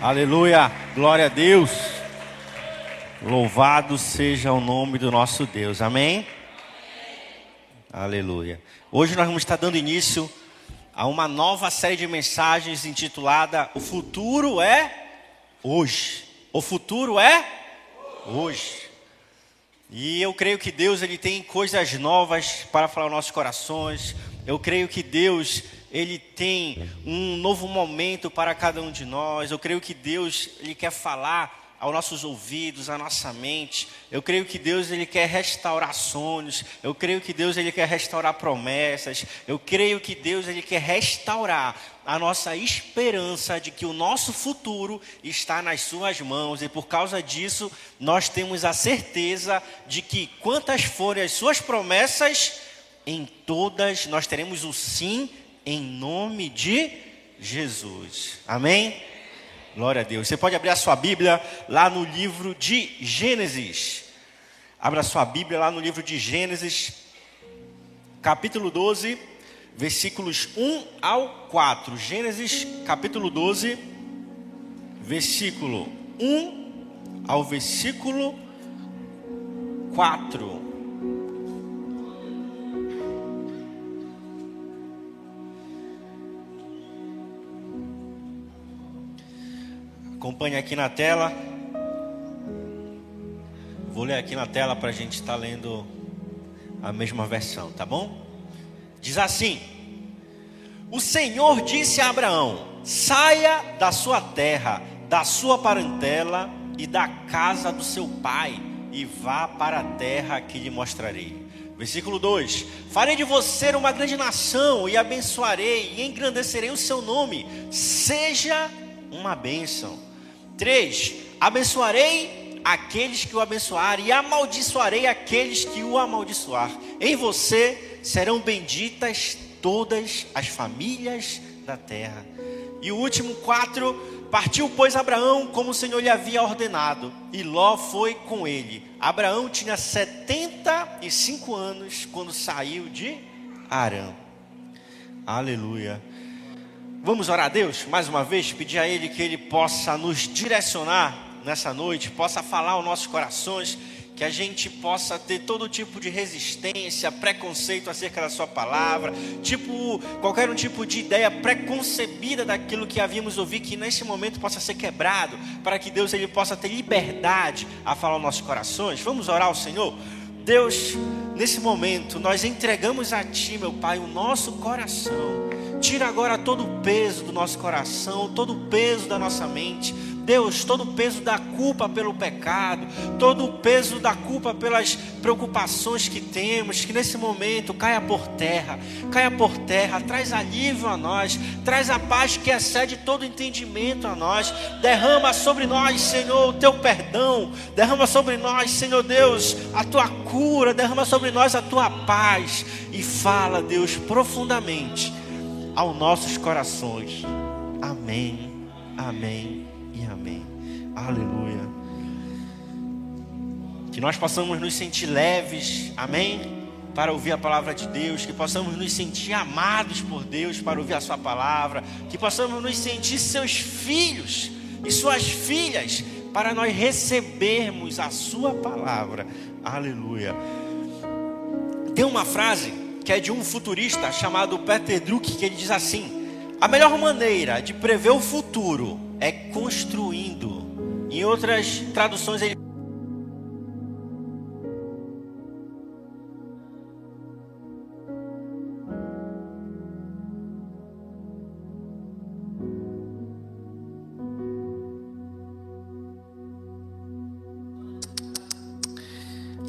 Aleluia, glória a Deus. Louvado seja o nome do nosso Deus, amém? Aleluia. Hoje nós vamos estar dando início a uma nova série de mensagens intitulada O Futuro é Hoje. O futuro é hoje. E eu creio que Deus ele tem coisas novas para falar aos nossos corações. Eu creio que Deus ele tem um novo momento para cada um de nós. Eu creio que Deus ele quer falar aos nossos ouvidos, à nossa mente. Eu creio que Deus ele quer restaurar sonhos. Eu creio que Deus ele quer restaurar promessas. Eu creio que Deus ele quer restaurar a nossa esperança de que o nosso futuro está nas suas mãos e por causa disso nós temos a certeza de que quantas forem as suas promessas, em todas nós teremos o sim em nome de Jesus. Amém? Glória a Deus. Você pode abrir a sua Bíblia lá no livro de Gênesis. Abra a sua Bíblia lá no livro de Gênesis, capítulo 12, versículos 1 ao 4. Gênesis, capítulo 12, versículo 1 ao versículo 4. Acompanhe aqui na tela. Vou ler aqui na tela para a gente estar tá lendo a mesma versão, tá bom? Diz assim: O Senhor disse a Abraão: Saia da sua terra, da sua parentela e da casa do seu pai, e vá para a terra que lhe mostrarei. Versículo 2: Farei de você uma grande nação, e abençoarei, e engrandecerei o seu nome. Seja uma bênção. 3: Abençoarei aqueles que o abençoarem e amaldiçoarei aqueles que o amaldiçoar. Em você serão benditas todas as famílias da terra. E o último 4: Partiu, pois, Abraão como o Senhor lhe havia ordenado, e Ló foi com ele. Abraão tinha 75 anos quando saiu de Arã. Aleluia. Vamos orar a Deus mais uma vez, pedir a Ele que Ele possa nos direcionar nessa noite, possa falar aos nossos corações, que a gente possa ter todo tipo de resistência, preconceito acerca da Sua palavra, tipo, qualquer um tipo de ideia preconcebida daquilo que havíamos ouvido, que nesse momento possa ser quebrado, para que Deus ele possa ter liberdade a falar aos nossos corações. Vamos orar ao Senhor? Deus, nesse momento, nós entregamos a Ti, meu Pai, o nosso coração. Tira agora todo o peso do nosso coração, todo o peso da nossa mente. Deus, todo o peso da culpa pelo pecado, todo o peso da culpa pelas preocupações que temos, que nesse momento caia por terra, caia por terra, traz alívio a nós, traz a paz que excede todo entendimento a nós, derrama sobre nós, Senhor, o teu perdão, derrama sobre nós, Senhor Deus, a tua cura, derrama sobre nós a tua paz e fala, Deus, profundamente aos nossos corações. Amém, amém e amém. Aleluia. Que nós possamos nos sentir leves, amém? Para ouvir a palavra de Deus, que possamos nos sentir amados por Deus para ouvir a Sua palavra, que possamos nos sentir seus filhos e suas filhas para nós recebermos a Sua palavra. Aleluia. Tem uma frase que é de um futurista chamado Peter Druck, que ele diz assim: a melhor maneira de prever o futuro é construindo. Em outras traduções ele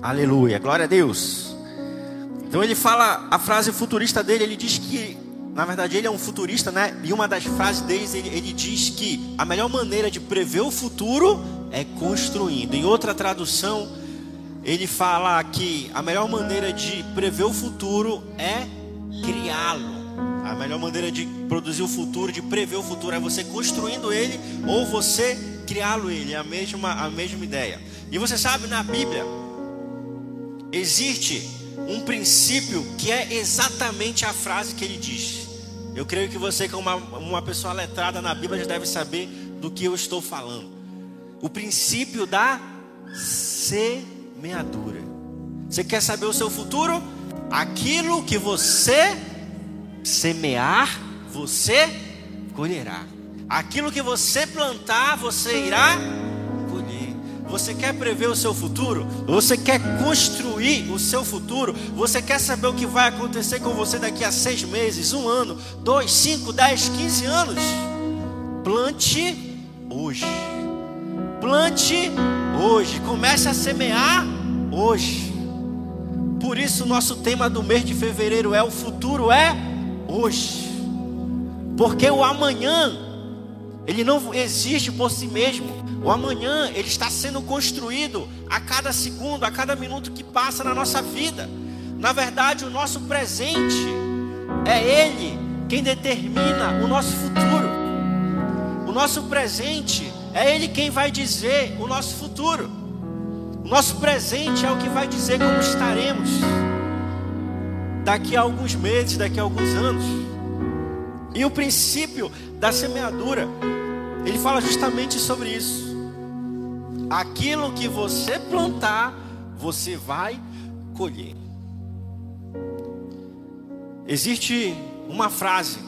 Aleluia, glória a Deus. Então ele fala a frase futurista dele, ele diz que, na verdade, ele é um futurista, né? E uma das frases dele, ele, ele diz que a melhor maneira de prever o futuro é construindo. Em outra tradução, ele fala que a melhor maneira de prever o futuro é criá-lo. A melhor maneira de produzir o futuro, de prever o futuro, é você construindo ele ou você criá-lo ele. É a mesma, a mesma ideia. E você sabe, na Bíblia, existe um princípio que é exatamente a frase que ele diz. Eu creio que você, como uma, uma pessoa letrada na Bíblia, já deve saber do que eu estou falando. O princípio da semeadura. Você quer saber o seu futuro? Aquilo que você semear, você colherá. Aquilo que você plantar, você irá. Você quer prever o seu futuro? Você quer construir o seu futuro? Você quer saber o que vai acontecer com você daqui a seis meses, um ano, dois, cinco, dez, quinze anos? Plante hoje. Plante hoje. Comece a semear hoje. Por isso, nosso tema do mês de fevereiro é: o futuro é hoje. Porque o amanhã, ele não existe por si mesmo. O amanhã, ele está sendo construído a cada segundo, a cada minuto que passa na nossa vida. Na verdade, o nosso presente é Ele quem determina o nosso futuro. O nosso presente é Ele quem vai dizer o nosso futuro. O nosso presente é o que vai dizer como estaremos daqui a alguns meses, daqui a alguns anos. E o princípio da semeadura, ele fala justamente sobre isso. Aquilo que você plantar, você vai colher. Existe uma frase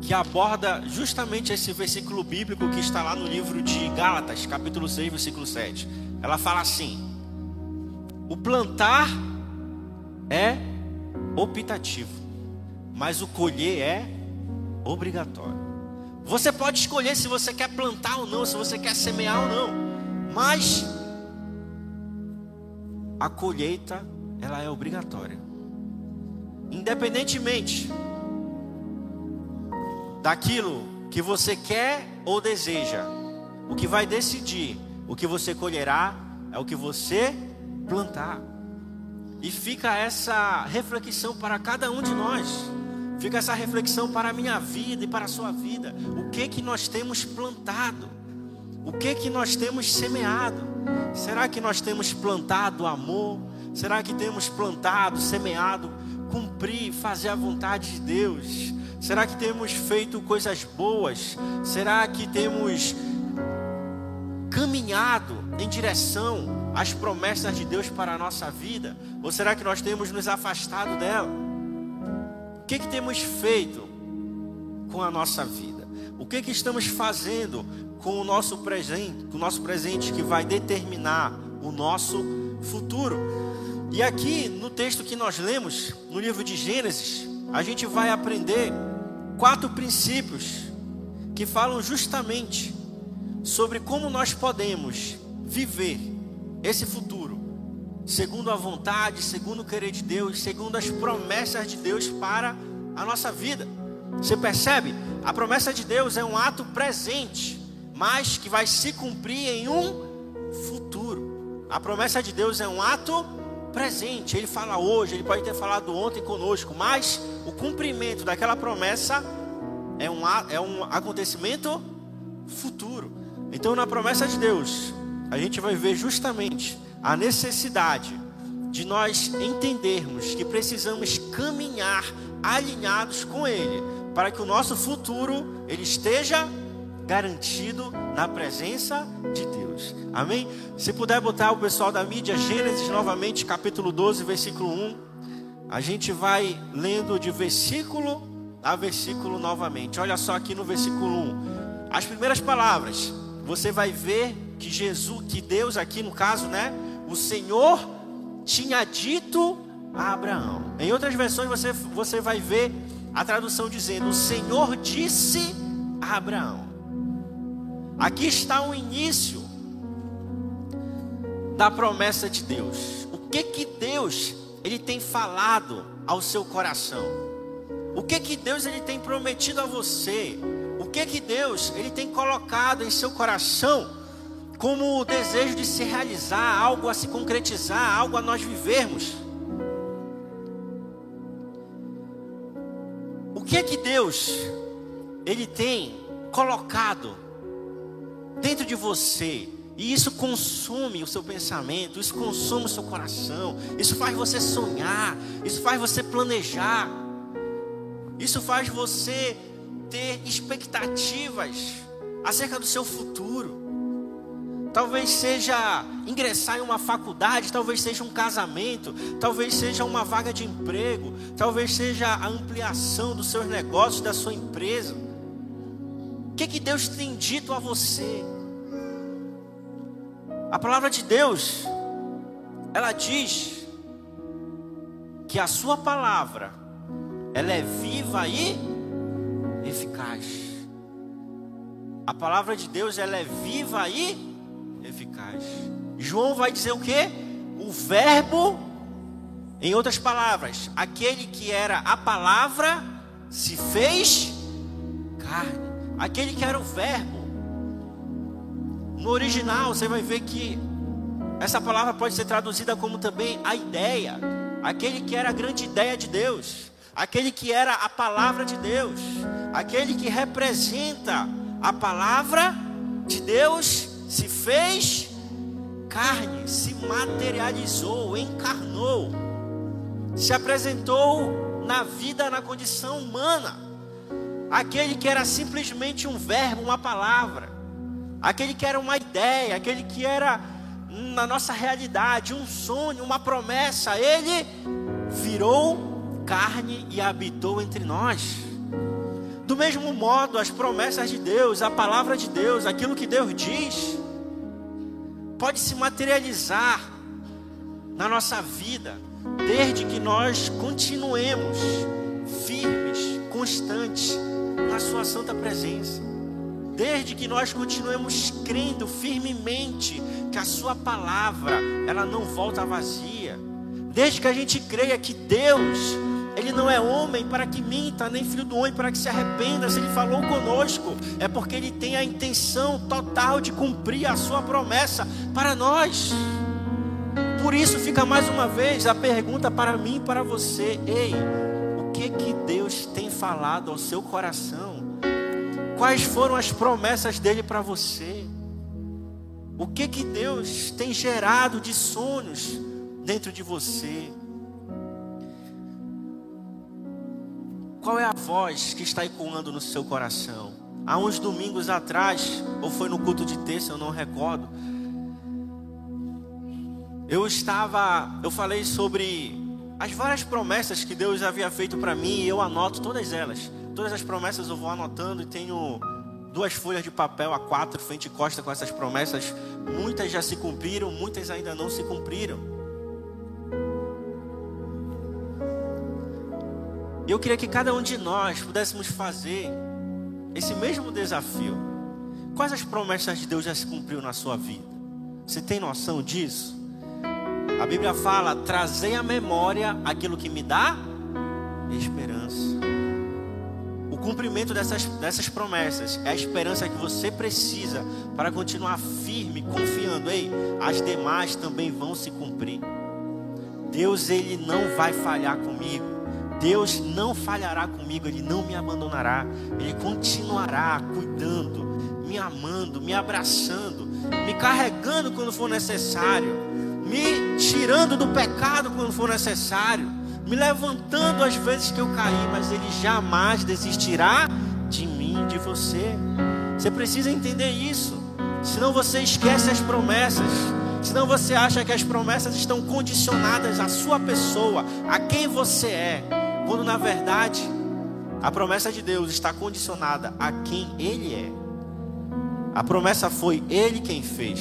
que aborda justamente esse versículo bíblico que está lá no livro de Gálatas, capítulo 6, versículo 7. Ela fala assim: O plantar é optativo, mas o colher é obrigatório. Você pode escolher se você quer plantar ou não, se você quer semear ou não, mas a colheita ela é obrigatória. Independentemente daquilo que você quer ou deseja. O que vai decidir o que você colherá é o que você plantar. E fica essa reflexão para cada um de nós. Fica essa reflexão para a minha vida e para a sua vida. O que que nós temos plantado? O que que nós temos semeado? Será que nós temos plantado amor? Será que temos plantado, semeado, cumprir, fazer a vontade de Deus? Será que temos feito coisas boas? Será que temos caminhado em direção às promessas de Deus para a nossa vida? Ou será que nós temos nos afastado dela? O que, que temos feito com a nossa vida? O que, que estamos fazendo com o nosso presente, com o nosso presente que vai determinar o nosso futuro? E aqui no texto que nós lemos, no livro de Gênesis, a gente vai aprender quatro princípios que falam justamente sobre como nós podemos viver esse futuro, segundo a vontade, segundo o querer de Deus, segundo as promessas de Deus para a nossa vida. Você percebe? A promessa de Deus é um ato presente, mas que vai se cumprir em um futuro. A promessa de Deus é um ato presente. Ele fala hoje, ele pode ter falado ontem conosco, mas o cumprimento daquela promessa é um, é um acontecimento futuro. Então, na promessa de Deus, a gente vai ver justamente a necessidade de nós entendermos que precisamos caminhar alinhados com Ele, para que o nosso futuro ele esteja garantido na presença de Deus. Amém? Se puder botar o pessoal da mídia, Gênesis novamente, capítulo 12, versículo 1. A gente vai lendo de versículo a versículo novamente. Olha só aqui no versículo 1. As primeiras palavras, você vai ver que Jesus, que Deus aqui no caso, né? O Senhor tinha dito a Abraão. Em outras versões você, você vai ver a tradução dizendo: O Senhor disse a Abraão. Aqui está o início da promessa de Deus. O que que Deus ele tem falado ao seu coração? O que que Deus ele tem prometido a você? O que que Deus ele tem colocado em seu coração como o desejo de se realizar, algo a se concretizar, algo a nós vivermos? O que que Deus ele tem colocado dentro de você. E isso consome o seu pensamento, isso consome o seu coração, isso faz você sonhar, isso faz você planejar, isso faz você ter expectativas acerca do seu futuro. Talvez seja ingressar em uma faculdade, talvez seja um casamento, talvez seja uma vaga de emprego, talvez seja a ampliação dos seus negócios, da sua empresa. O que, que Deus tem dito a você? A palavra de Deus, ela diz que a sua palavra, ela é viva e eficaz. A palavra de Deus, ela é viva e eficaz. João vai dizer o que? O verbo, em outras palavras, aquele que era a palavra se fez carne. Aquele que era o verbo. No original, você vai ver que essa palavra pode ser traduzida como também a ideia. Aquele que era a grande ideia de Deus. Aquele que era a palavra de Deus. Aquele que representa a palavra de Deus se fez carne, se materializou, encarnou, se apresentou na vida, na condição humana. Aquele que era simplesmente um verbo, uma palavra, aquele que era uma ideia, aquele que era na nossa realidade, um sonho, uma promessa, ele virou carne e habitou entre nós. Do mesmo modo, as promessas de Deus, a palavra de Deus, aquilo que Deus diz, pode se materializar na nossa vida, desde que nós continuemos firmes, constantes na Sua santa presença. Desde que nós continuemos crendo firmemente que a Sua palavra ela não volta vazia. Desde que a gente creia que Deus ele não é homem para que minta, nem filho do homem para que se arrependa. Se ele falou conosco, é porque ele tem a intenção total de cumprir a sua promessa para nós. Por isso fica mais uma vez a pergunta para mim e para você: ei, o que que Deus tem falado ao seu coração? Quais foram as promessas dele para você? O que que Deus tem gerado de sonhos dentro de você? Qual é a voz que está ecoando no seu coração? Há uns domingos atrás, ou foi no culto de terça, eu não recordo. Eu estava, eu falei sobre as várias promessas que Deus havia feito para mim e eu anoto todas elas. Todas as promessas eu vou anotando e tenho duas folhas de papel a quatro frente e costa com essas promessas. Muitas já se cumpriram, muitas ainda não se cumpriram. Eu queria que cada um de nós pudéssemos fazer esse mesmo desafio. Quais as promessas de Deus já se cumpriu na sua vida? Você tem noção disso? A Bíblia fala: trazei à memória aquilo que me dá esperança. O cumprimento dessas, dessas promessas é a esperança que você precisa para continuar firme, confiando. Ei, as demais também vão se cumprir. Deus, Ele não vai falhar comigo. Deus não falhará comigo, Ele não me abandonará, Ele continuará cuidando, me amando, me abraçando, me carregando quando for necessário, me tirando do pecado quando for necessário, me levantando às vezes que eu caí, mas Ele jamais desistirá de mim, de você. Você precisa entender isso, senão você esquece as promessas. Senão você acha que as promessas estão condicionadas à sua pessoa, a quem você é. Quando na verdade a promessa de Deus está condicionada a quem Ele é. A promessa foi Ele quem fez,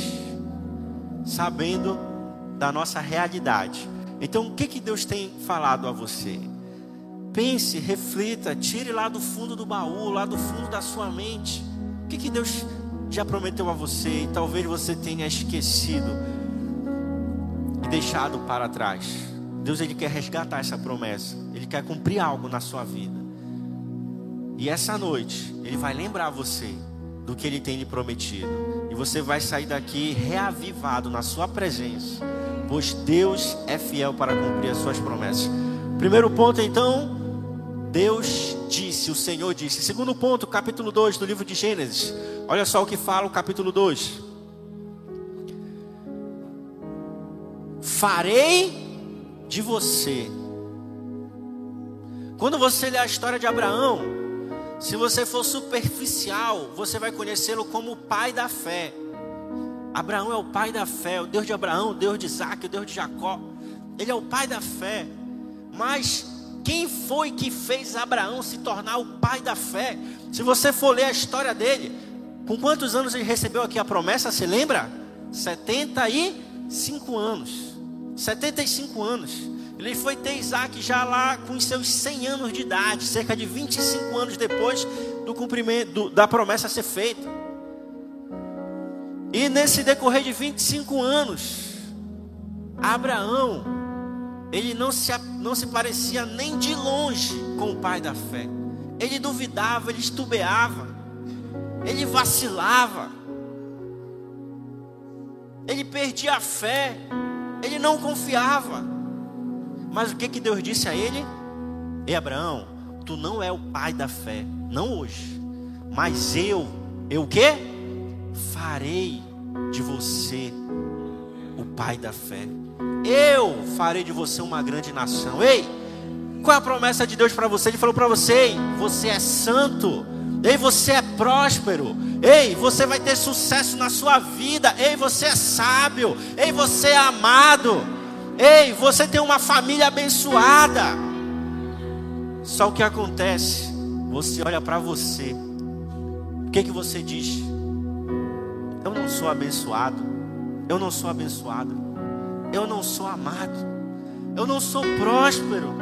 sabendo da nossa realidade. Então, o que, que Deus tem falado a você? Pense, reflita, tire lá do fundo do baú, lá do fundo da sua mente. O que, que Deus já prometeu a você e talvez você tenha esquecido e deixado para trás? Deus ele quer resgatar essa promessa. Ele quer cumprir algo na sua vida. E essa noite ele vai lembrar você do que ele tem lhe prometido. E você vai sair daqui reavivado na sua presença, pois Deus é fiel para cumprir as suas promessas. Primeiro ponto então, Deus disse, o Senhor disse. Segundo ponto, capítulo 2 do livro de Gênesis. Olha só o que fala o capítulo 2. Farei de você. Quando você lê a história de Abraão, Se você for superficial, você vai conhecê-lo como o pai da fé. Abraão é o pai da fé, o Deus de Abraão, o Deus de Isaac, o Deus de Jacó. Ele é o pai da fé. Mas quem foi que fez Abraão se tornar o pai da fé? Se você for ler a história dele, com quantos anos ele recebeu aqui a promessa? Você lembra? 75 anos. 75 anos. Ele foi ter Isaac já lá com seus 100 anos de idade, cerca de 25 anos depois do cumprimento do, da promessa ser feita. E nesse decorrer de 25 anos, Abraão, ele não se, não se parecia nem de longe com o pai da fé. Ele duvidava, ele estubeava, ele vacilava, ele perdia a fé, ele não confiava. Mas o que, que Deus disse a ele? Ei Abraão, tu não é o pai da fé, não hoje. Mas eu, eu o quê? Farei de você o pai da fé. Eu farei de você uma grande nação. Ei, qual é a promessa de Deus para você? Ele falou para você: Ei, você é santo. Ei, você é próspero. Ei, você vai ter sucesso na sua vida. Ei, você é sábio. Ei, você é amado. Ei, você tem uma família abençoada. Só o que acontece? Você olha para você. O que que você diz? Eu não sou abençoado. Eu não sou abençoado. Eu não sou amado. Eu não sou próspero.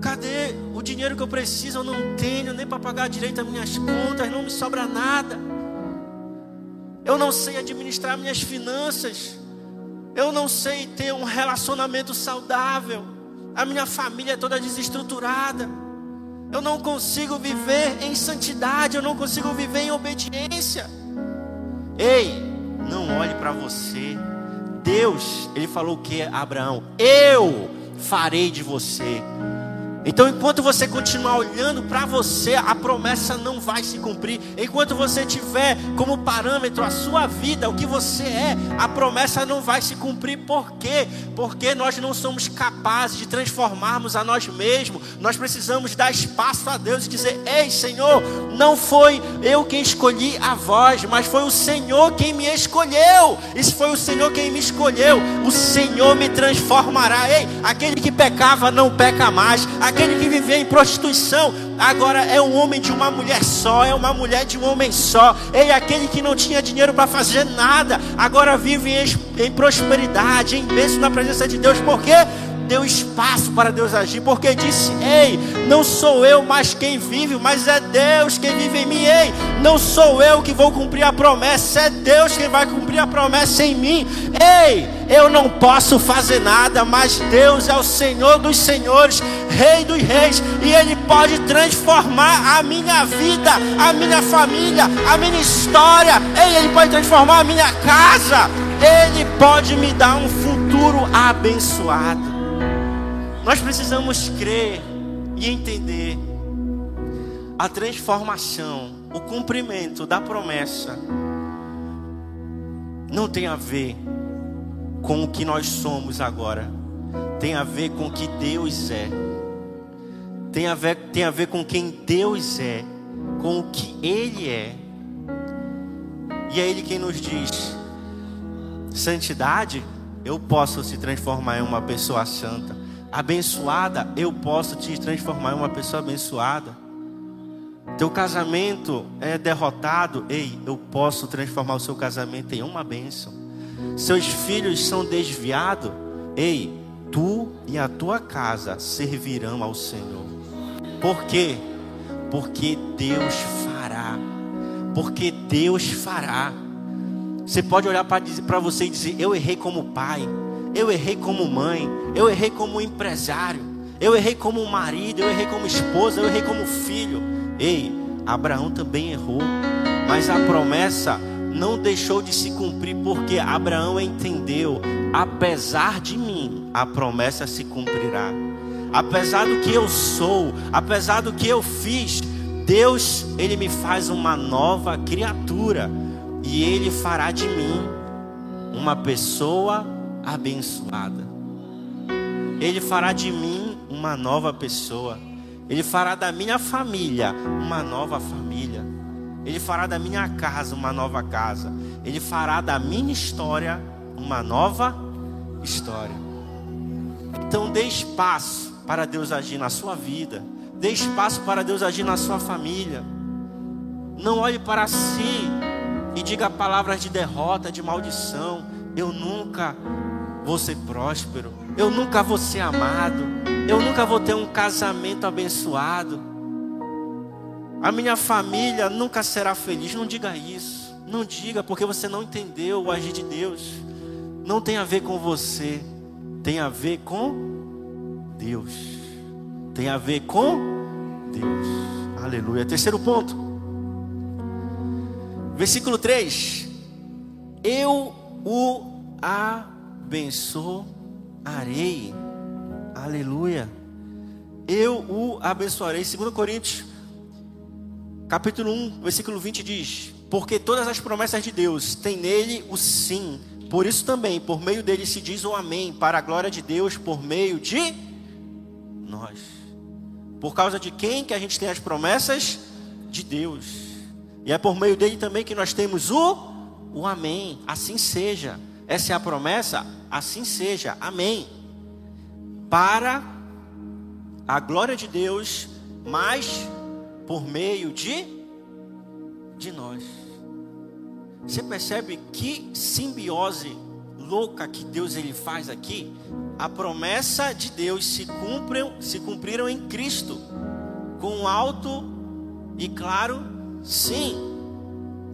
Cadê o dinheiro que eu preciso? Eu não tenho nem para pagar direito as minhas contas, não me sobra nada. Eu não sei administrar minhas finanças. Eu não sei ter um relacionamento saudável. A minha família é toda desestruturada. Eu não consigo viver em santidade, eu não consigo viver em obediência. Ei, não olhe para você. Deus, ele falou o que, Abraão? Eu farei de você então, enquanto você continuar olhando para você, a promessa não vai se cumprir. Enquanto você tiver como parâmetro a sua vida, o que você é, a promessa não vai se cumprir. Por quê? Porque nós não somos capazes de transformarmos a nós mesmos. Nós precisamos dar espaço a Deus e dizer: Ei, Senhor, não foi eu quem escolhi a voz, mas foi o Senhor quem me escolheu. Se foi o Senhor quem me escolheu, o Senhor me transformará. Ei, aquele que pecava não peca mais que vivia em prostituição, agora é um homem de uma mulher só, é uma mulher de um homem só. Ei, aquele que não tinha dinheiro para fazer nada, agora vive em, em prosperidade, em bênção na presença de Deus, por quê? Deu espaço para Deus agir, porque disse: Ei, não sou eu mais quem vive, mas é Deus quem vive em mim. Ei, não sou eu que vou cumprir a promessa, é Deus quem vai cumprir a promessa em mim. Ei, eu não posso fazer nada, mas Deus é o Senhor dos senhores, Rei dos reis, e Ele pode transformar a minha vida, a minha família, a minha história. Ei, Ele pode transformar a minha casa. Ele pode me dar um futuro abençoado. Nós precisamos crer e entender a transformação, o cumprimento da promessa. Não tem a ver com o que nós somos agora, tem a ver com o que Deus é, tem a ver, tem a ver com quem Deus é, com o que Ele é, e é Ele quem nos diz: santidade, eu posso se transformar em uma pessoa santa abençoada, eu posso te transformar em uma pessoa abençoada. Teu casamento é derrotado, ei, eu posso transformar o seu casamento em uma bênção. Seus filhos são desviados, ei, tu e a tua casa servirão ao Senhor. Por quê? Porque Deus fará. Porque Deus fará. Você pode olhar para você e dizer: Eu errei como pai, eu errei como mãe, eu errei como empresário, eu errei como marido, eu errei como esposa, eu errei como filho. Ei, Abraão também errou, mas a promessa não deixou de se cumprir porque Abraão entendeu, apesar de mim, a promessa se cumprirá. Apesar do que eu sou, apesar do que eu fiz, Deus, ele me faz uma nova criatura e ele fará de mim uma pessoa abençoada. Ele fará de mim uma nova pessoa. Ele fará da minha família uma nova família. Ele fará da minha casa uma nova casa. Ele fará da minha história uma nova história. Então dê espaço para Deus agir na sua vida. Dê espaço para Deus agir na sua família. Não olhe para si e diga palavras de derrota, de maldição. Eu nunca vou ser próspero. Eu nunca vou ser amado. Eu nunca vou ter um casamento abençoado. A minha família nunca será feliz. Não diga isso. Não diga, porque você não entendeu o agir de Deus. Não tem a ver com você. Tem a ver com Deus. Tem a ver com Deus. Aleluia. Terceiro ponto. Versículo 3: Eu o abençoarei. Aleluia. Eu o abençoarei. 2 Coríntios, capítulo 1, versículo 20 diz: Porque todas as promessas de Deus têm nele o sim. Por isso também, por meio dele se diz o amém, para a glória de Deus, por meio de nós. Por causa de quem que a gente tem as promessas? De Deus. E é por meio dele também que nós temos o, o amém. Assim seja. Essa é a promessa? Assim seja. Amém. Para a glória de Deus, mas por meio de, de nós. Você percebe que simbiose louca que Deus ele faz aqui? A promessa de Deus se, cumpriram, se cumpriram em Cristo, com alto e claro Sim.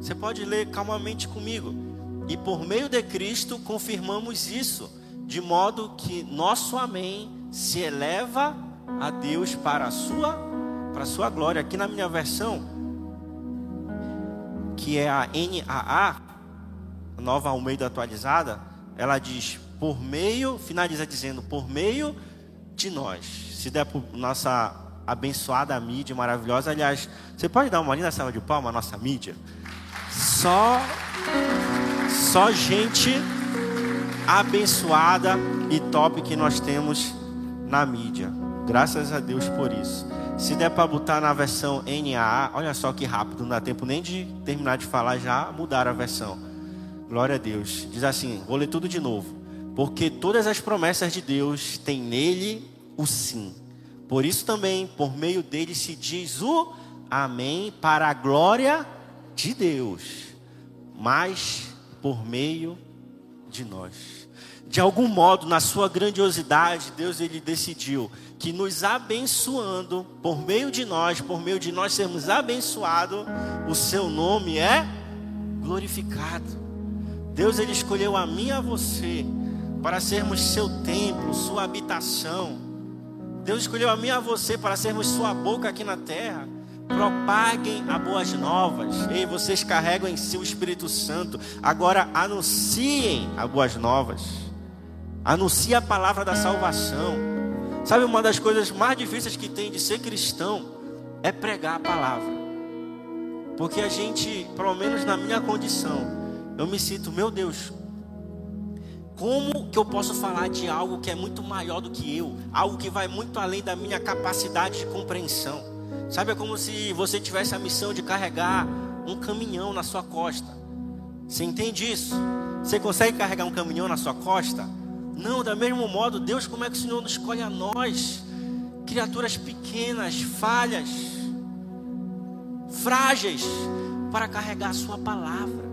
Você pode ler calmamente comigo. E por meio de Cristo confirmamos isso, de modo que nosso amém se eleva a Deus para a sua para a sua glória. Aqui na minha versão, que é a NAA, Nova Almeida atualizada, ela diz por meio, finaliza dizendo por meio de nós. Se der por nossa abençoada mídia maravilhosa. Aliás, você pode dar uma linda salva de palma à nossa mídia? Só, só gente abençoada e top que nós temos na mídia. Graças a Deus por isso. Se der para botar na versão NAA, olha só que rápido, não dá tempo nem de terminar de falar, já mudar a versão. Glória a Deus. Diz assim: vou ler tudo de novo. Porque todas as promessas de Deus têm nele o sim. Por isso também, por meio dele se diz o amém para a glória de Deus, mas por meio de nós. De algum modo, na sua grandiosidade, Deus ele decidiu que nos abençoando por meio de nós, por meio de nós sermos abençoados, o seu nome é glorificado. Deus ele escolheu a mim e a você para sermos seu templo, sua habitação Deus escolheu a mim e a você para sermos sua boca aqui na terra. Propaguem as boas novas. Ei, vocês carregam em si o Espírito Santo. Agora anunciem as boas novas. Anuncie a palavra da salvação. Sabe uma das coisas mais difíceis que tem de ser cristão é pregar a palavra. Porque a gente, pelo menos na minha condição, eu me sinto, meu Deus, como que eu posso falar de algo que é muito maior do que eu, algo que vai muito além da minha capacidade de compreensão? Sabe, é como se você tivesse a missão de carregar um caminhão na sua costa. Você entende isso? Você consegue carregar um caminhão na sua costa? Não, da mesmo modo, Deus, como é que o Senhor nos escolhe a nós, criaturas pequenas, falhas, frágeis, para carregar a Sua palavra?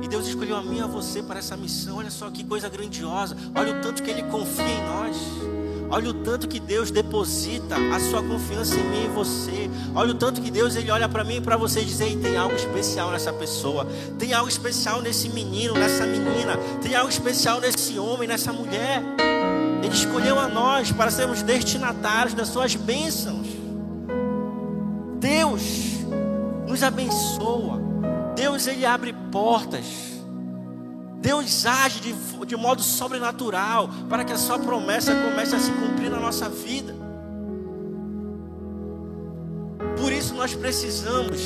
E Deus escolheu a mim e a você para essa missão. Olha só que coisa grandiosa. Olha o tanto que Ele confia em nós. Olha o tanto que Deus deposita a sua confiança em mim e você. Olha o tanto que Deus ele olha para mim e para você e diz: tem algo especial nessa pessoa. Tem algo especial nesse menino, nessa menina. Tem algo especial nesse homem, nessa mulher. Ele escolheu a nós para sermos destinatários das suas bênçãos. Deus nos abençoa. Deus ele abre portas. Deus age de, de modo sobrenatural para que a sua promessa comece a se cumprir na nossa vida. Por isso nós precisamos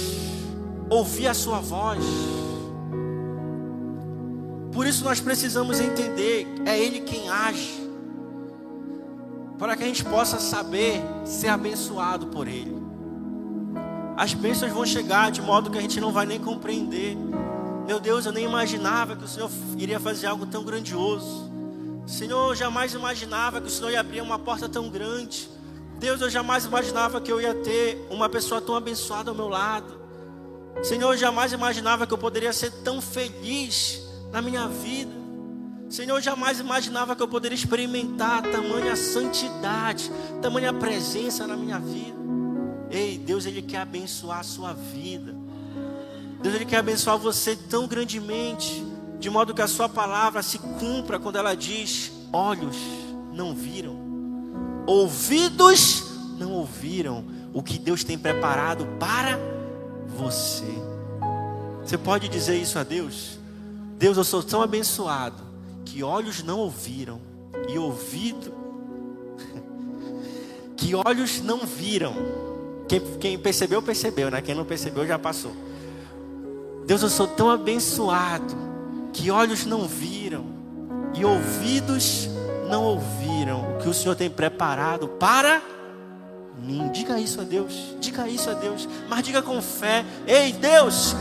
ouvir a sua voz. Por isso nós precisamos entender, é Ele quem age. para que a gente possa saber ser abençoado por Ele. As bênçãos vão chegar de modo que a gente não vai nem compreender. Meu Deus, eu nem imaginava que o Senhor iria fazer algo tão grandioso. Senhor, eu jamais imaginava que o Senhor ia abrir uma porta tão grande. Deus, eu jamais imaginava que eu ia ter uma pessoa tão abençoada ao meu lado. Senhor, eu jamais imaginava que eu poderia ser tão feliz na minha vida. Senhor, eu jamais imaginava que eu poderia experimentar tamanha santidade, tamanha presença na minha vida. Ei, Deus, Ele quer abençoar a sua vida. Deus, Ele quer abençoar você tão grandemente, de modo que a Sua palavra se cumpra quando ela diz: olhos não viram, ouvidos não ouviram o que Deus tem preparado para você. Você pode dizer isso a Deus? Deus, eu sou tão abençoado que olhos não ouviram e ouvido que olhos não viram. Quem, quem, percebeu, percebeu, né? Quem não percebeu já passou. Deus, eu sou tão abençoado que olhos não viram e ouvidos não ouviram o que o Senhor tem preparado para mim. Diga isso a Deus, diga isso a Deus, mas diga com fé: Ei, Deus,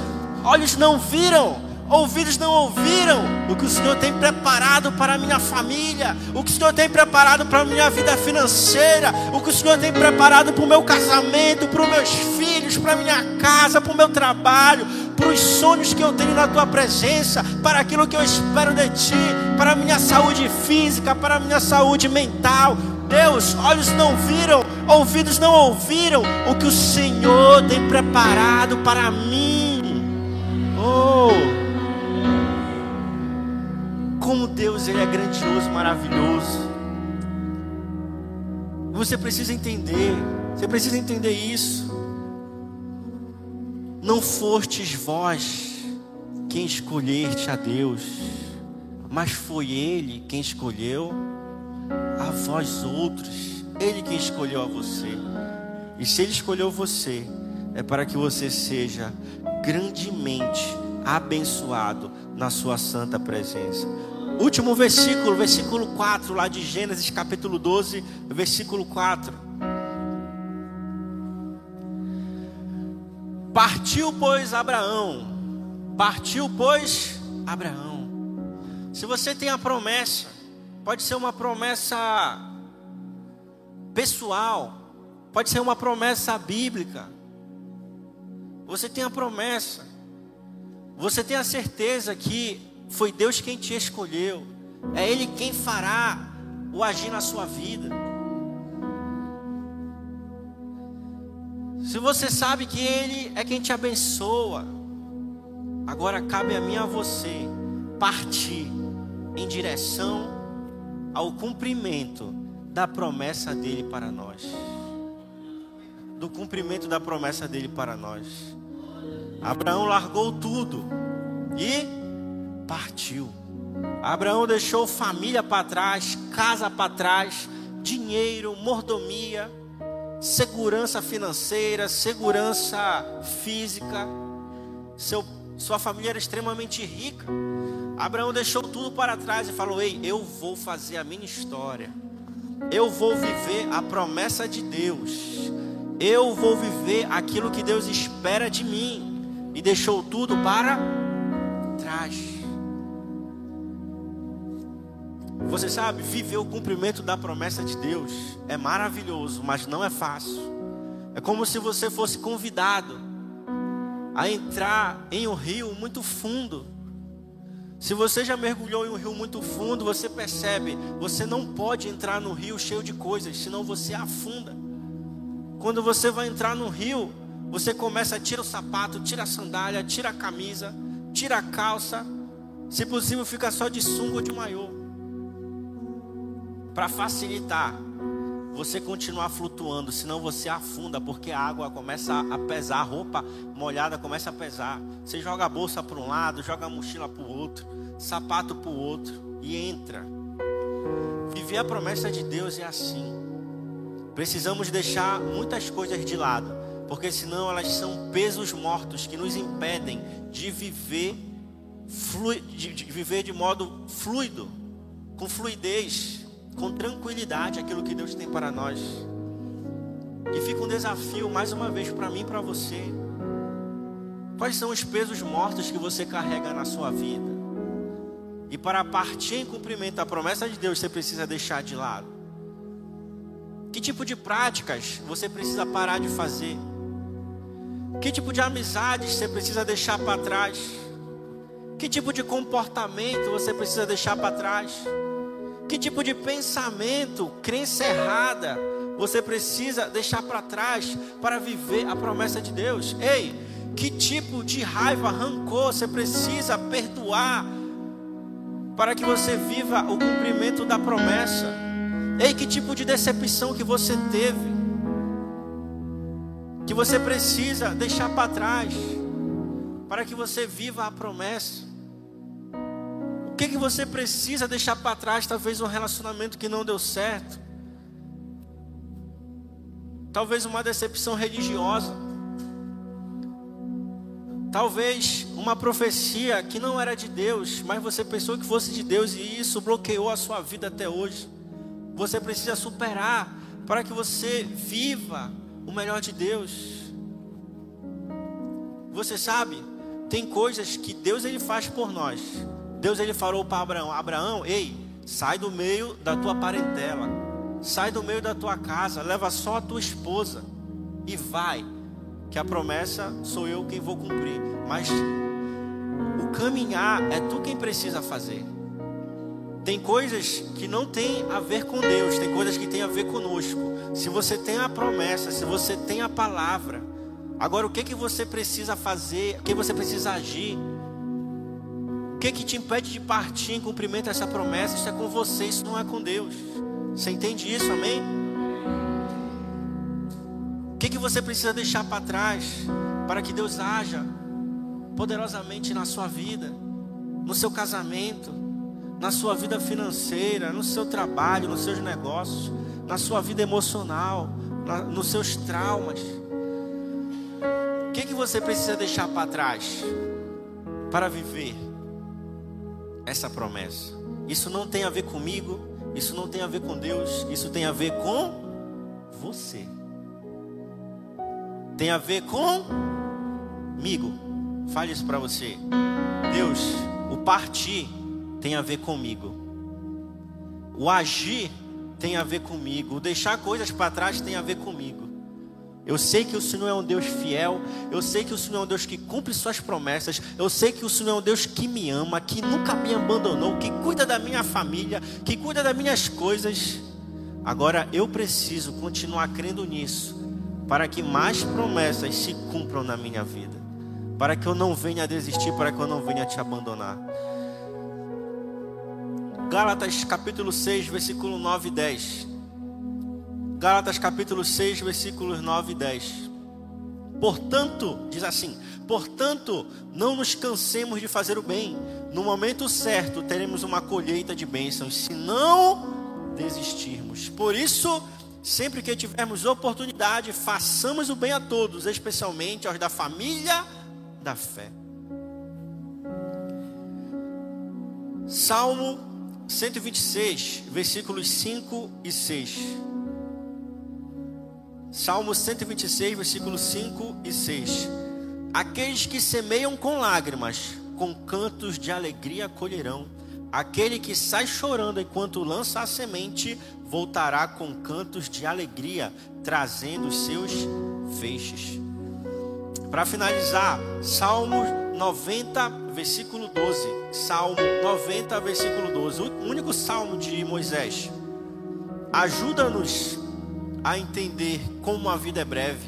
olhos não viram ouvidos não ouviram o que o Senhor tem preparado para a minha família, o que o Senhor tem preparado para a minha vida financeira, o que o Senhor tem preparado para o meu casamento, para os meus filhos, para a minha casa, para o meu trabalho, para os sonhos que eu tenho na tua presença, para aquilo que eu espero de ti, para a minha saúde física, para a minha saúde mental. Deus, olhos não viram, ouvidos não ouviram o que o Senhor tem preparado para mim. Como Deus ele é grandioso, maravilhoso. Você precisa entender, você precisa entender isso. Não fostes vós quem escolheste a Deus, mas foi Ele quem escolheu a vós outros. Ele quem escolheu a você. E se Ele escolheu você, é para que você seja grandemente abençoado na Sua santa presença. Último versículo, versículo 4, lá de Gênesis capítulo 12, versículo 4. Partiu, pois, Abraão. Partiu, pois, Abraão. Se você tem a promessa, pode ser uma promessa pessoal, pode ser uma promessa bíblica. Você tem a promessa, você tem a certeza que foi Deus quem te escolheu. É Ele quem fará o agir na sua vida. Se você sabe que Ele é quem te abençoa, agora cabe a mim e a você partir em direção ao cumprimento da promessa dele para nós. Do cumprimento da promessa dele para nós. Abraão largou tudo e partiu. Abraão deixou família para trás, casa para trás, dinheiro, mordomia, segurança financeira, segurança física. Seu, sua família era extremamente rica. Abraão deixou tudo para trás e falou: Ei, eu vou fazer a minha história. Eu vou viver a promessa de Deus. Eu vou viver aquilo que Deus espera de mim. E deixou tudo para trás. Você sabe, viver o cumprimento da promessa de Deus é maravilhoso, mas não é fácil. É como se você fosse convidado a entrar em um rio muito fundo. Se você já mergulhou em um rio muito fundo, você percebe, você não pode entrar no rio cheio de coisas, senão você afunda. Quando você vai entrar no rio, você começa a tirar o sapato, tira a sandália, tira a camisa, tira a calça, se possível fica só de sunga ou de maiô para facilitar você continuar flutuando, senão você afunda, porque a água começa a pesar, a roupa molhada começa a pesar. Você joga a bolsa para um lado, joga a mochila para o outro, sapato para o outro e entra. Viver a promessa de Deus é assim. Precisamos deixar muitas coisas de lado, porque senão elas são pesos mortos que nos impedem de viver, de, de viver de modo fluido, com fluidez com tranquilidade aquilo que Deus tem para nós. E fica um desafio mais uma vez para mim e para você. Quais são os pesos mortos que você carrega na sua vida? E para partir em cumprimento da promessa de Deus, você precisa deixar de lado. Que tipo de práticas você precisa parar de fazer? Que tipo de amizades você precisa deixar para trás? Que tipo de comportamento você precisa deixar para trás? Que tipo de pensamento, crença errada, você precisa deixar para trás para viver a promessa de Deus? Ei, que tipo de raiva, rancor você precisa perdoar para que você viva o cumprimento da promessa? Ei, que tipo de decepção que você teve? Que você precisa deixar para trás para que você viva a promessa? Que que você precisa deixar para trás? Talvez um relacionamento que não deu certo. Talvez uma decepção religiosa Talvez uma profecia que não era de Deus, mas você pensou que fosse de Deus e isso bloqueou a sua vida até hoje. Você precisa superar para que você viva o melhor de Deus. Você sabe, tem coisas que Deus ele faz por nós. Deus ele falou para Abraão: Abraão, ei, sai do meio da tua parentela, sai do meio da tua casa, leva só a tua esposa e vai que a promessa sou eu quem vou cumprir, mas o caminhar é tu quem precisa fazer. Tem coisas que não tem a ver com Deus, tem coisas que tem a ver conosco. Se você tem a promessa, se você tem a palavra, agora o que que você precisa fazer? O que você precisa agir? Que que te impede de partir em cumprimento dessa promessa? Isso é com você, isso não é com Deus. Você entende isso? Amém? O que, que você precisa deixar para trás para que Deus haja poderosamente na sua vida, no seu casamento, na sua vida financeira, no seu trabalho, nos seus negócios, na sua vida emocional, na, nos seus traumas? O que, que você precisa deixar para trás para viver essa promessa? Isso não tem a ver comigo, isso não tem a ver com Deus, isso tem a ver com você tem a ver comigo. Fale isso para você. Deus, o partir tem a ver comigo. O agir tem a ver comigo. O deixar coisas para trás tem a ver comigo. Eu sei que o Senhor é um Deus fiel. Eu sei que o Senhor é um Deus que cumpre suas promessas. Eu sei que o Senhor é um Deus que me ama, que nunca me abandonou, que cuida da minha família, que cuida das minhas coisas. Agora eu preciso continuar crendo nisso para que mais promessas se cumpram na minha vida, para que eu não venha desistir, para que eu não venha te abandonar. Gálatas capítulo 6, versículo 9 e 10. Gálatas capítulo 6, versículos 9 e 10. Portanto, diz assim: Portanto, não nos cansemos de fazer o bem. No momento certo teremos uma colheita de bênçãos, se não desistirmos. Por isso, Sempre que tivermos oportunidade, façamos o bem a todos, especialmente aos da família da fé. Salmo 126, versículos 5 e 6. Salmo 126, versículos 5 e 6. Aqueles que semeiam com lágrimas, com cantos de alegria colherão. Aquele que sai chorando enquanto lança a semente, voltará com cantos de alegria, trazendo seus feixes. Para finalizar, Salmo 90, versículo 12. Salmo 90, versículo 12. O único salmo de Moisés. Ajuda-nos a entender como a vida é breve,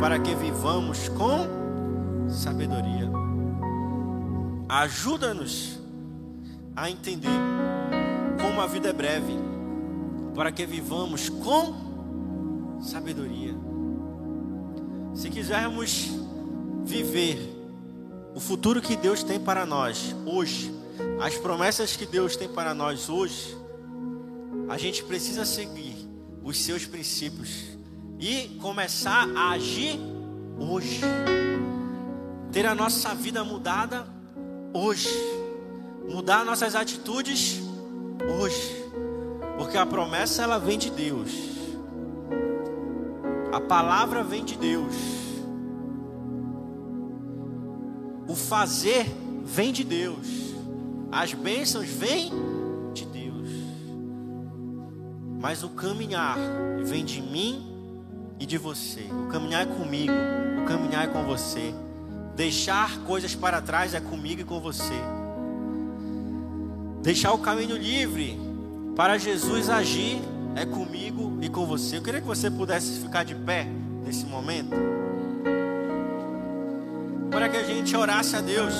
para que vivamos com sabedoria. Ajuda-nos a entender como a vida é breve para que vivamos com sabedoria. Se quisermos viver o futuro que Deus tem para nós hoje, as promessas que Deus tem para nós hoje, a gente precisa seguir os seus princípios e começar a agir hoje. Ter a nossa vida mudada hoje. Mudar nossas atitudes hoje Porque a promessa ela vem de Deus. A palavra vem de Deus. O fazer vem de Deus. As bênçãos vêm. Mas o caminhar vem de mim e de você. O caminhar é comigo, o caminhar é com você. Deixar coisas para trás é comigo e com você. Deixar o caminho livre para Jesus agir é comigo e com você. Eu queria que você pudesse ficar de pé nesse momento. Para que a gente orasse a Deus.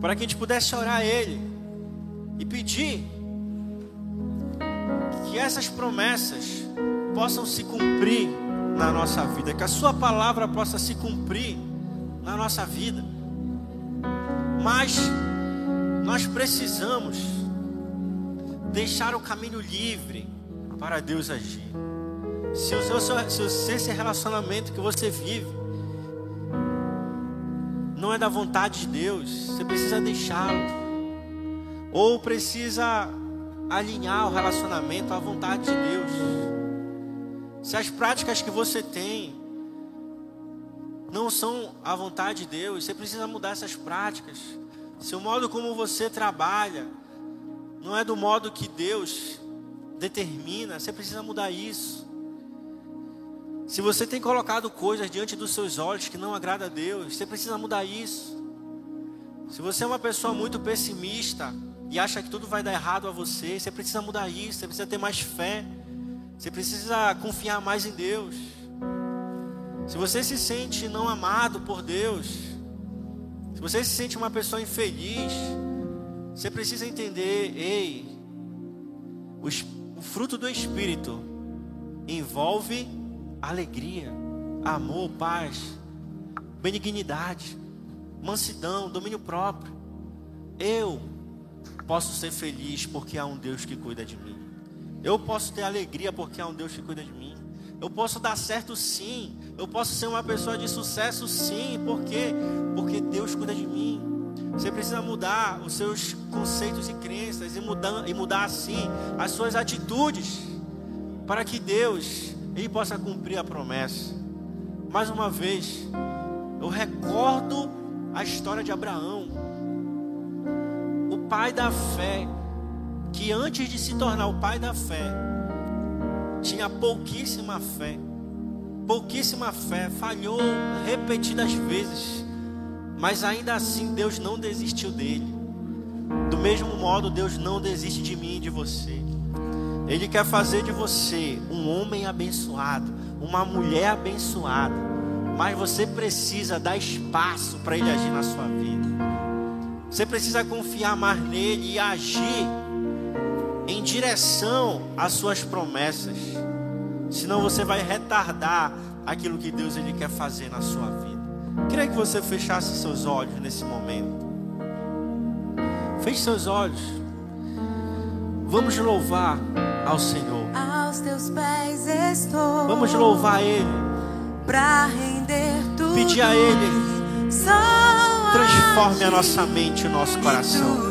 Para que a gente pudesse orar a Ele e pedir que essas promessas possam se cumprir na nossa vida, que a Sua palavra possa se cumprir na nossa vida. Mas nós precisamos deixar o caminho livre para Deus agir. Se, o seu, se esse relacionamento que você vive não é da vontade de Deus, você precisa deixá-lo. Ou precisa alinhar o relacionamento à vontade de Deus. Se as práticas que você tem não são à vontade de Deus, você precisa mudar essas práticas. Se o modo como você trabalha não é do modo que Deus determina, você precisa mudar isso. Se você tem colocado coisas diante dos seus olhos que não agrada a Deus, você precisa mudar isso. Se você é uma pessoa muito pessimista e acha que tudo vai dar errado a você, você precisa mudar isso, você precisa ter mais fé. Você precisa confiar mais em Deus. Se você se sente não amado por Deus, se você se sente uma pessoa infeliz, você precisa entender, ei, o, fruto do Espírito envolve alegria, amor, paz, benignidade, mansidão, domínio próprio. Eu posso ser feliz porque há um Deus que cuida de mim. Eu posso ter alegria porque há um Deus que cuida de mim. Eu posso dar certo sim. Eu posso ser uma pessoa de sucesso sim. Por quê? Porque Deus cuida de mim. Você precisa mudar os seus conceitos e crenças e mudar, e mudar assim as suas atitudes para que Deus ele possa cumprir a promessa. Mais uma vez, eu recordo a história de Abraão, pai da fé, que antes de se tornar o pai da fé, tinha pouquíssima fé, pouquíssima fé, falhou repetidas vezes, mas ainda assim Deus não desistiu dele. Do mesmo modo, Deus não desiste de mim e de você. Ele quer fazer de você um homem abençoado, uma mulher abençoada, mas você precisa dar espaço para Ele agir na sua vida. Você precisa confiar mais nele e agir em direção às suas promessas. Senão você vai retardar aquilo que Deus ele quer fazer na sua vida. Queria que você fechasse seus olhos nesse momento. Feche seus olhos. Vamos louvar ao Senhor. Aos teus pés estou. Vamos louvar Ele. Para render tudo. Pedir a Ele. Transforme a nossa mente e o nosso coração.